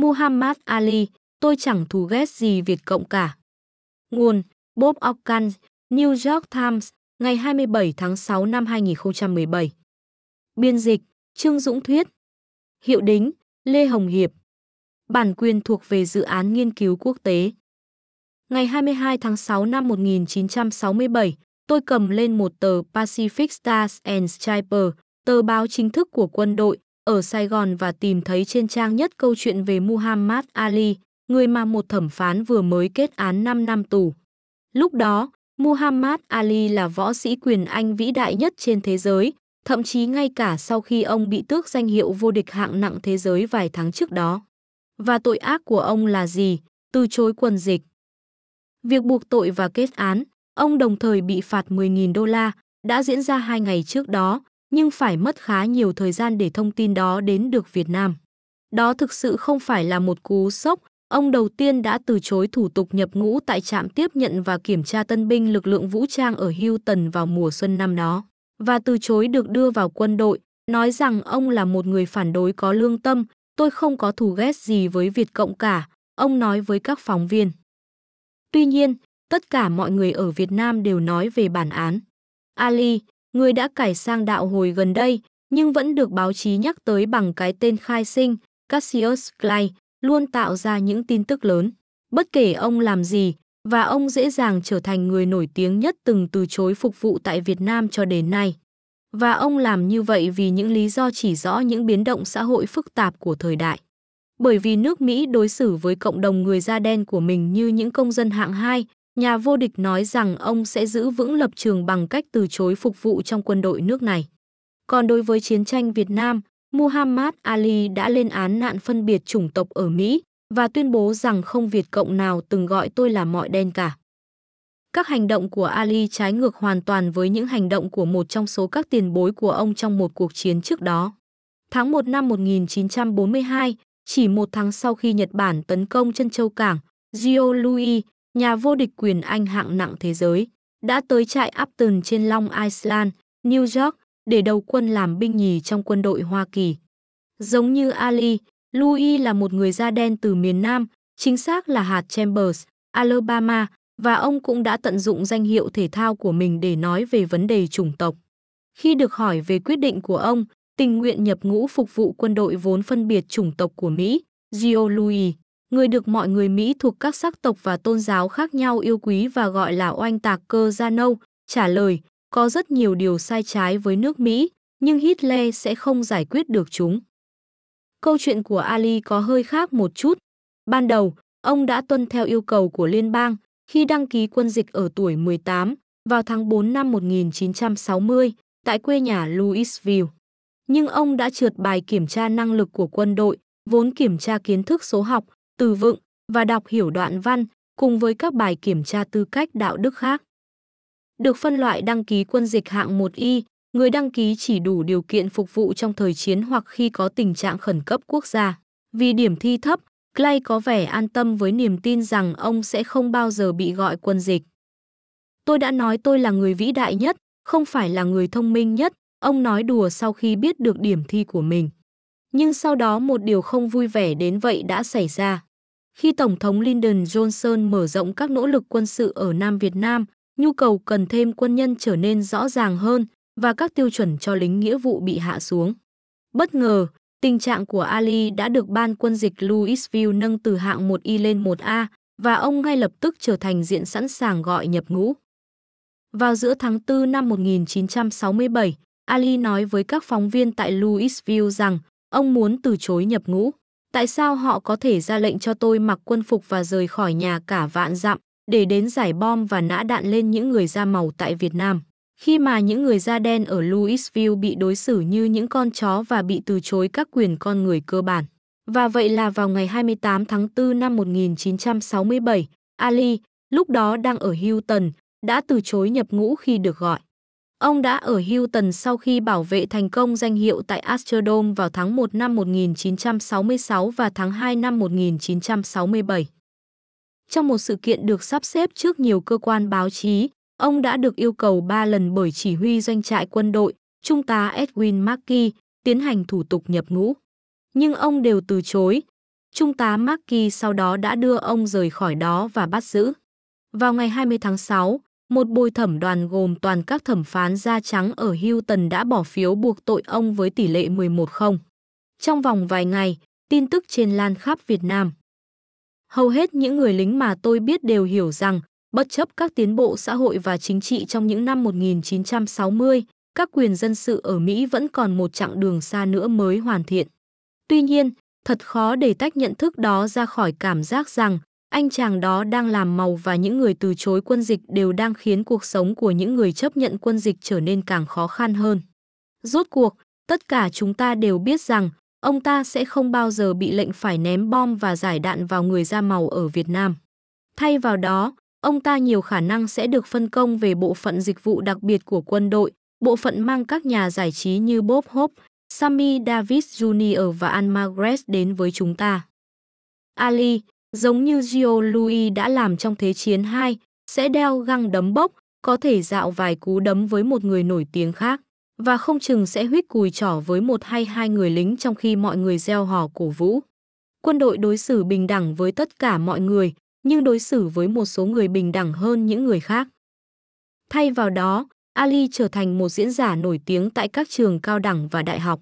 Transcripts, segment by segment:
Muhammad Ali, tôi chẳng thù ghét gì Việt Cộng cả. Nguồn Bob Ockham, New York Times, ngày 27 tháng 6 năm 2017. Biên dịch Trương Dũng Thuyết Hiệu đính Lê Hồng Hiệp Bản quyền thuộc về dự án nghiên cứu quốc tế. Ngày 22 tháng 6 năm 1967, tôi cầm lên một tờ Pacific Stars and Stripes, tờ báo chính thức của quân đội, ở Sài Gòn và tìm thấy trên trang nhất câu chuyện về Muhammad Ali, người mà một thẩm phán vừa mới kết án 5 năm tù. Lúc đó, Muhammad Ali là võ sĩ quyền Anh vĩ đại nhất trên thế giới, thậm chí ngay cả sau khi ông bị tước danh hiệu vô địch hạng nặng thế giới vài tháng trước đó. Và tội ác của ông là gì? Từ chối quân dịch. Việc buộc tội và kết án, ông đồng thời bị phạt 10.000 đô la, đã diễn ra hai ngày trước đó, nhưng phải mất khá nhiều thời gian để thông tin đó đến được Việt Nam. Đó thực sự không phải là một cú sốc, ông đầu tiên đã từ chối thủ tục nhập ngũ tại trạm tiếp nhận và kiểm tra tân binh lực lượng vũ trang ở Houston vào mùa xuân năm đó, và từ chối được đưa vào quân đội, nói rằng ông là một người phản đối có lương tâm, tôi không có thù ghét gì với Việt Cộng cả, ông nói với các phóng viên. Tuy nhiên, tất cả mọi người ở Việt Nam đều nói về bản án. Ali, người đã cải sang đạo hồi gần đây, nhưng vẫn được báo chí nhắc tới bằng cái tên khai sinh, Cassius Clay, luôn tạo ra những tin tức lớn. Bất kể ông làm gì, và ông dễ dàng trở thành người nổi tiếng nhất từng từ chối phục vụ tại Việt Nam cho đến nay. Và ông làm như vậy vì những lý do chỉ rõ những biến động xã hội phức tạp của thời đại. Bởi vì nước Mỹ đối xử với cộng đồng người da đen của mình như những công dân hạng 2, nhà vô địch nói rằng ông sẽ giữ vững lập trường bằng cách từ chối phục vụ trong quân đội nước này. Còn đối với chiến tranh Việt Nam, Muhammad Ali đã lên án nạn phân biệt chủng tộc ở Mỹ và tuyên bố rằng không Việt Cộng nào từng gọi tôi là mọi đen cả. Các hành động của Ali trái ngược hoàn toàn với những hành động của một trong số các tiền bối của ông trong một cuộc chiến trước đó. Tháng 1 năm 1942, chỉ một tháng sau khi Nhật Bản tấn công chân châu cảng, Gio Louis, nhà vô địch quyền Anh hạng nặng thế giới, đã tới trại Upton trên Long Island, New York, để đầu quân làm binh nhì trong quân đội Hoa Kỳ. Giống như Ali, Louis là một người da đen từ miền Nam, chính xác là hạt Chambers, Alabama, và ông cũng đã tận dụng danh hiệu thể thao của mình để nói về vấn đề chủng tộc. Khi được hỏi về quyết định của ông, tình nguyện nhập ngũ phục vụ quân đội vốn phân biệt chủng tộc của Mỹ, Gio Louis, người được mọi người Mỹ thuộc các sắc tộc và tôn giáo khác nhau yêu quý và gọi là oanh tạc cơ gia nâu, trả lời, có rất nhiều điều sai trái với nước Mỹ, nhưng Hitler sẽ không giải quyết được chúng. Câu chuyện của Ali có hơi khác một chút. Ban đầu, ông đã tuân theo yêu cầu của liên bang khi đăng ký quân dịch ở tuổi 18 vào tháng 4 năm 1960 tại quê nhà Louisville. Nhưng ông đã trượt bài kiểm tra năng lực của quân đội, vốn kiểm tra kiến thức số học, từ vựng và đọc hiểu đoạn văn cùng với các bài kiểm tra tư cách đạo đức khác. Được phân loại đăng ký quân dịch hạng 1Y, người đăng ký chỉ đủ điều kiện phục vụ trong thời chiến hoặc khi có tình trạng khẩn cấp quốc gia. Vì điểm thi thấp, Clay có vẻ an tâm với niềm tin rằng ông sẽ không bao giờ bị gọi quân dịch. Tôi đã nói tôi là người vĩ đại nhất, không phải là người thông minh nhất, ông nói đùa sau khi biết được điểm thi của mình. Nhưng sau đó một điều không vui vẻ đến vậy đã xảy ra. Khi Tổng thống Lyndon Johnson mở rộng các nỗ lực quân sự ở Nam Việt Nam, nhu cầu cần thêm quân nhân trở nên rõ ràng hơn và các tiêu chuẩn cho lính nghĩa vụ bị hạ xuống. Bất ngờ, tình trạng của Ali đã được ban quân dịch Louisville nâng từ hạng 1Y lên 1A và ông ngay lập tức trở thành diện sẵn sàng gọi nhập ngũ. Vào giữa tháng 4 năm 1967, Ali nói với các phóng viên tại Louisville rằng ông muốn từ chối nhập ngũ. Tại sao họ có thể ra lệnh cho tôi mặc quân phục và rời khỏi nhà cả vạn dặm để đến giải bom và nã đạn lên những người da màu tại Việt Nam? Khi mà những người da đen ở Louisville bị đối xử như những con chó và bị từ chối các quyền con người cơ bản. Và vậy là vào ngày 28 tháng 4 năm 1967, Ali, lúc đó đang ở Houston, đã từ chối nhập ngũ khi được gọi. Ông đã ở Houston sau khi bảo vệ thành công danh hiệu tại Astrodome vào tháng 1 năm 1966 và tháng 2 năm 1967. Trong một sự kiện được sắp xếp trước nhiều cơ quan báo chí, ông đã được yêu cầu 3 lần bởi chỉ huy doanh trại quân đội, Trung tá Edwin Mackey, tiến hành thủ tục nhập ngũ. Nhưng ông đều từ chối. Trung tá Mackey sau đó đã đưa ông rời khỏi đó và bắt giữ. Vào ngày 20 tháng 6, một bồi thẩm đoàn gồm toàn các thẩm phán da trắng ở Houston đã bỏ phiếu buộc tội ông với tỷ lệ 11-0. Trong vòng vài ngày, tin tức trên lan khắp Việt Nam. Hầu hết những người lính mà tôi biết đều hiểu rằng, bất chấp các tiến bộ xã hội và chính trị trong những năm 1960, các quyền dân sự ở Mỹ vẫn còn một chặng đường xa nữa mới hoàn thiện. Tuy nhiên, thật khó để tách nhận thức đó ra khỏi cảm giác rằng anh chàng đó đang làm màu và những người từ chối quân dịch đều đang khiến cuộc sống của những người chấp nhận quân dịch trở nên càng khó khăn hơn. Rốt cuộc, tất cả chúng ta đều biết rằng ông ta sẽ không bao giờ bị lệnh phải ném bom và giải đạn vào người da màu ở Việt Nam. Thay vào đó, ông ta nhiều khả năng sẽ được phân công về bộ phận dịch vụ đặc biệt của quân đội, bộ phận mang các nhà giải trí như Bob Hope, Sammy Davis Jr. và Anne Margaret đến với chúng ta. Ali, giống như Gio Louis đã làm trong Thế chiến 2, sẽ đeo găng đấm bốc, có thể dạo vài cú đấm với một người nổi tiếng khác, và không chừng sẽ huyết cùi trỏ với một hay hai người lính trong khi mọi người gieo hò cổ vũ. Quân đội đối xử bình đẳng với tất cả mọi người, nhưng đối xử với một số người bình đẳng hơn những người khác. Thay vào đó, Ali trở thành một diễn giả nổi tiếng tại các trường cao đẳng và đại học.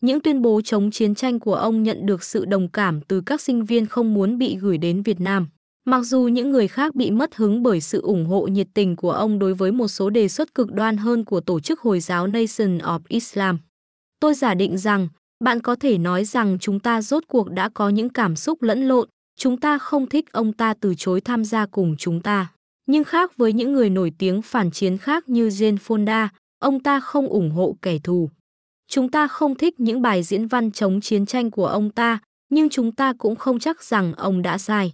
Những tuyên bố chống chiến tranh của ông nhận được sự đồng cảm từ các sinh viên không muốn bị gửi đến Việt Nam. Mặc dù những người khác bị mất hứng bởi sự ủng hộ nhiệt tình của ông đối với một số đề xuất cực đoan hơn của tổ chức Hồi giáo Nation of Islam. Tôi giả định rằng, bạn có thể nói rằng chúng ta rốt cuộc đã có những cảm xúc lẫn lộn, chúng ta không thích ông ta từ chối tham gia cùng chúng ta. Nhưng khác với những người nổi tiếng phản chiến khác như Jane Fonda, ông ta không ủng hộ kẻ thù. Chúng ta không thích những bài diễn văn chống chiến tranh của ông ta, nhưng chúng ta cũng không chắc rằng ông đã sai.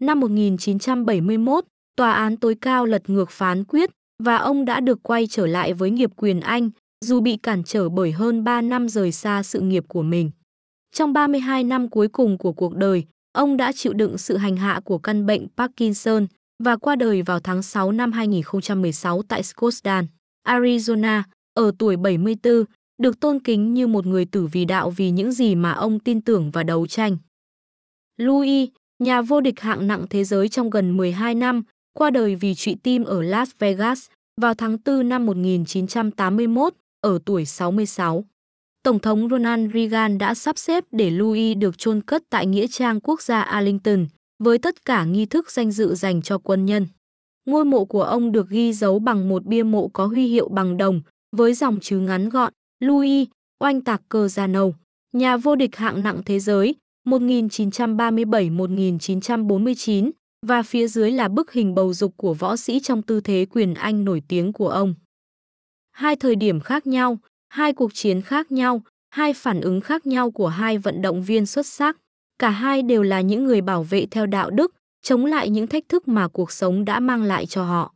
Năm 1971, tòa án tối cao lật ngược phán quyết và ông đã được quay trở lại với nghiệp quyền Anh, dù bị cản trở bởi hơn 3 năm rời xa sự nghiệp của mình. Trong 32 năm cuối cùng của cuộc đời, ông đã chịu đựng sự hành hạ của căn bệnh Parkinson và qua đời vào tháng 6 năm 2016 tại Scottsdale, Arizona, ở tuổi 74, được tôn kính như một người tử vì đạo vì những gì mà ông tin tưởng và đấu tranh. Louis, nhà vô địch hạng nặng thế giới trong gần 12 năm, qua đời vì trụy tim ở Las Vegas vào tháng 4 năm 1981, ở tuổi 66. Tổng thống Ronald Reagan đã sắp xếp để Louis được chôn cất tại Nghĩa trang quốc gia Arlington, với tất cả nghi thức danh dự dành cho quân nhân. Ngôi mộ của ông được ghi dấu bằng một bia mộ có huy hiệu bằng đồng, với dòng chữ ngắn gọn, Louis, oanh tạc cờ già nâu, nhà vô địch hạng nặng thế giới, 1937-1949, và phía dưới là bức hình bầu dục của võ sĩ trong tư thế quyền Anh nổi tiếng của ông. Hai thời điểm khác nhau, hai cuộc chiến khác nhau, hai phản ứng khác nhau của hai vận động viên xuất sắc. Cả hai đều là những người bảo vệ theo đạo đức, chống lại những thách thức mà cuộc sống đã mang lại cho họ.